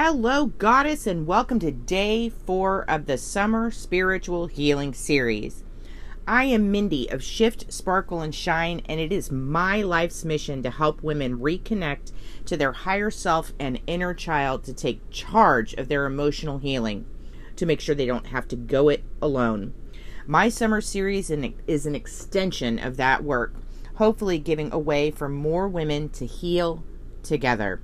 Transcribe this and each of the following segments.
Hello, Goddess, and welcome to day four of the Summer Spiritual Healing Series. I am Mindy of Shift, Sparkle, and Shine, and it is my life's mission to help women reconnect to their higher self and inner child to take charge of their emotional healing, to make sure they don't have to go it alone. My summer series is an extension of that work, hopefully giving a way for more women to heal together.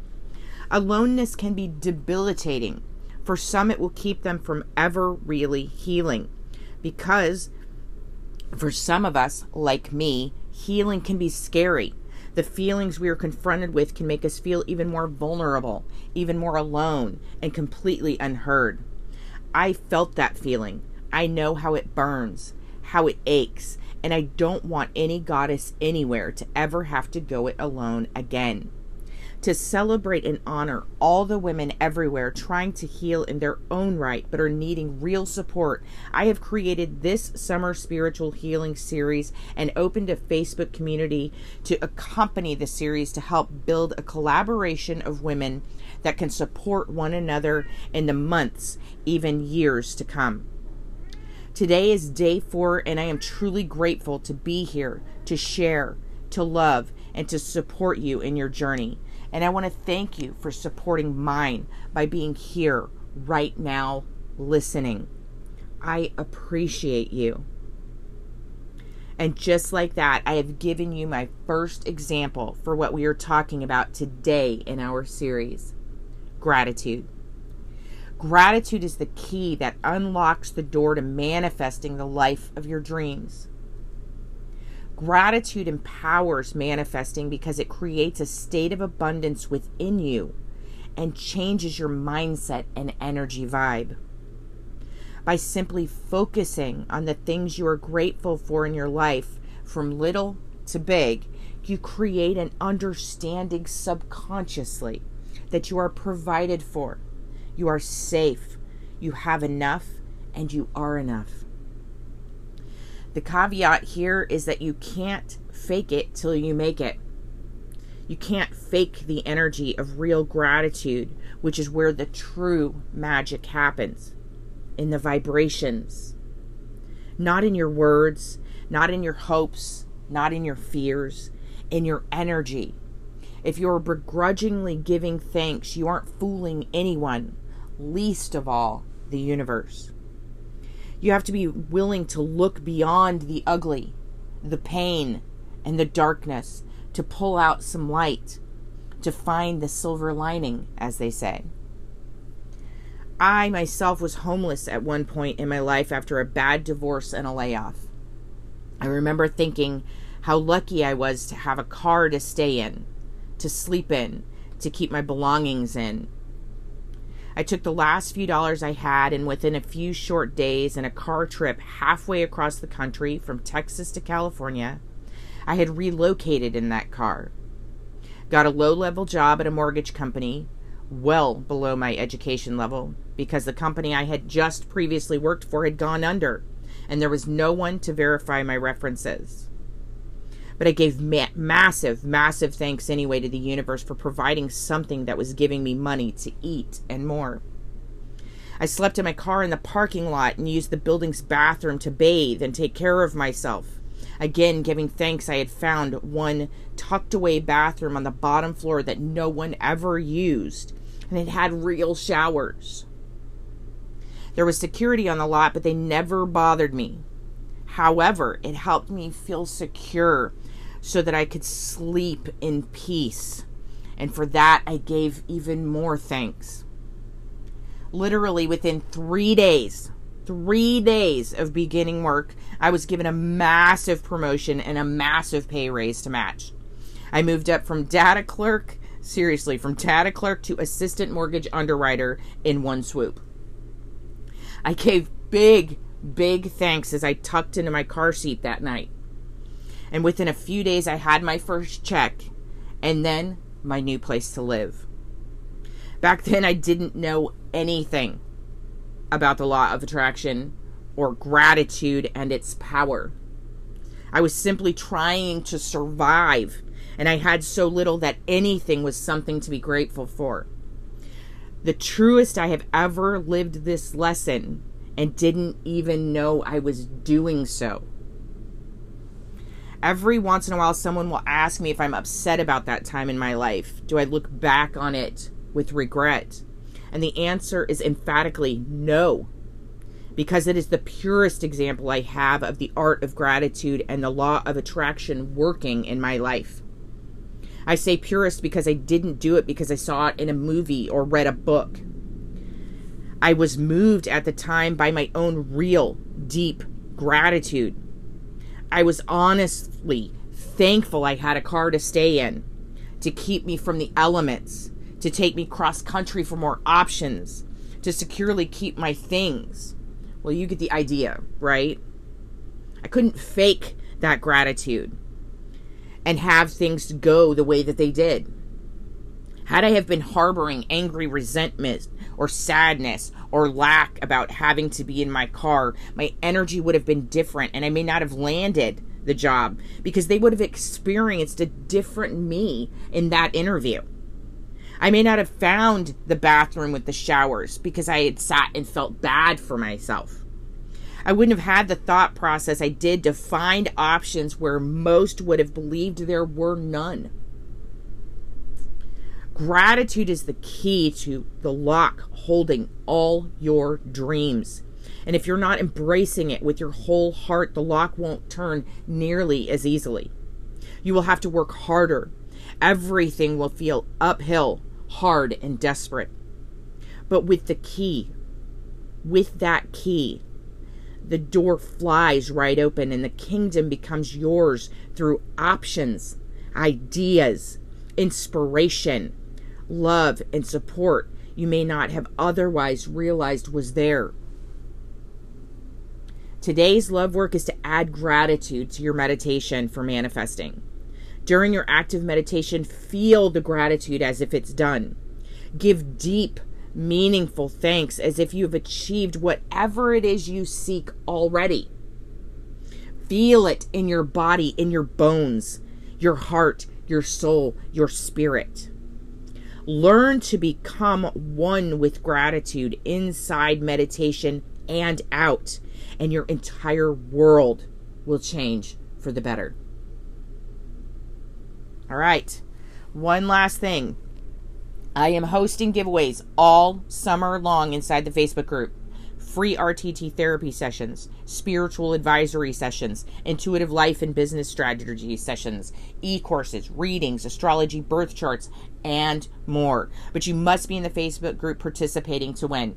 Aloneness can be debilitating. For some, it will keep them from ever really healing. Because for some of us, like me, healing can be scary. The feelings we are confronted with can make us feel even more vulnerable, even more alone, and completely unheard. I felt that feeling. I know how it burns, how it aches, and I don't want any goddess anywhere to ever have to go it alone again to celebrate and honor all the women everywhere trying to heal in their own right but are needing real support, I have created this summer spiritual healing series and opened a Facebook community to accompany the series to help build a collaboration of women that can support one another in the months, even years to come. Today is day four, and I am truly grateful to be here to share, to love, and to support you in your journey. And I want to thank you for supporting mine by being here right now listening. I appreciate you. And just like that, I have given you my first example for what we are talking about today in our series gratitude. Gratitude is the key that unlocks the door to manifesting the life of your dreams. Gratitude empowers manifesting because it creates a state of abundance within you and changes your mindset and energy vibe. By simply focusing on the things you are grateful for in your life, from little to big, you create an understanding subconsciously that you are provided for, you are safe, you have enough, and you are enough. The caveat here is that you can't fake it till you make it. You can't fake the energy of real gratitude, which is where the true magic happens in the vibrations. Not in your words, not in your hopes, not in your fears, in your energy. If you're begrudgingly giving thanks, you aren't fooling anyone, least of all the universe. You have to be willing to look beyond the ugly, the pain, and the darkness to pull out some light, to find the silver lining, as they say. I myself was homeless at one point in my life after a bad divorce and a layoff. I remember thinking how lucky I was to have a car to stay in, to sleep in, to keep my belongings in, I took the last few dollars I had, and within a few short days and a car trip halfway across the country from Texas to California, I had relocated in that car. Got a low level job at a mortgage company, well below my education level, because the company I had just previously worked for had gone under, and there was no one to verify my references. But I gave ma- massive, massive thanks anyway to the universe for providing something that was giving me money to eat and more. I slept in my car in the parking lot and used the building's bathroom to bathe and take care of myself. Again, giving thanks, I had found one tucked away bathroom on the bottom floor that no one ever used, and it had real showers. There was security on the lot, but they never bothered me. However, it helped me feel secure so that I could sleep in peace. And for that, I gave even more thanks. Literally within three days, three days of beginning work, I was given a massive promotion and a massive pay raise to match. I moved up from data clerk, seriously, from data clerk to assistant mortgage underwriter in one swoop. I gave big, big thanks as I tucked into my car seat that night. And within a few days, I had my first check and then my new place to live. Back then, I didn't know anything about the law of attraction or gratitude and its power. I was simply trying to survive, and I had so little that anything was something to be grateful for. The truest I have ever lived this lesson and didn't even know I was doing so. Every once in a while, someone will ask me if I'm upset about that time in my life. Do I look back on it with regret? And the answer is emphatically no, because it is the purest example I have of the art of gratitude and the law of attraction working in my life. I say purest because I didn't do it because I saw it in a movie or read a book. I was moved at the time by my own real, deep gratitude. I was honestly thankful I had a car to stay in, to keep me from the elements, to take me cross country for more options, to securely keep my things. Well, you get the idea, right? I couldn't fake that gratitude and have things go the way that they did. Had I have been harboring angry resentment or sadness or lack about having to be in my car, my energy would have been different and I may not have landed the job because they would have experienced a different me in that interview. I may not have found the bathroom with the showers because I had sat and felt bad for myself. I wouldn't have had the thought process I did to find options where most would have believed there were none. Gratitude is the key to the lock holding all your dreams. And if you're not embracing it with your whole heart, the lock won't turn nearly as easily. You will have to work harder. Everything will feel uphill, hard, and desperate. But with the key, with that key, the door flies right open and the kingdom becomes yours through options, ideas, inspiration, love, and support you may not have otherwise realized was there. Today's love work is to add gratitude to your meditation for manifesting. During your active meditation, feel the gratitude as if it's done. Give deep, meaningful thanks as if you have achieved whatever it is you seek already. Feel it in your body, in your bones, your heart, your soul, your spirit. Learn to become one with gratitude inside meditation and out, and your entire world will change for the better. All right, one last thing. I am hosting giveaways all summer long inside the Facebook group. Free RTT therapy sessions, spiritual advisory sessions, intuitive life and business strategy sessions, e courses, readings, astrology, birth charts, and more. But you must be in the Facebook group participating to win.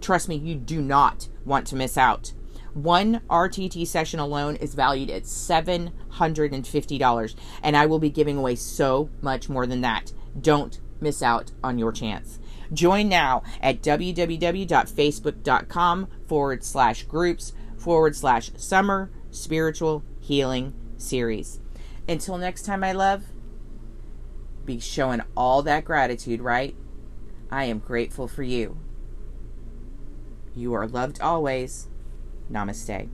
Trust me, you do not want to miss out. One RTT session alone is valued at $750, and I will be giving away so much more than that. Don't miss out on your chance. Join now at www.facebook.com forward slash groups forward slash summer spiritual healing series. Until next time, my love, be showing all that gratitude, right? I am grateful for you. You are loved always. Namaste.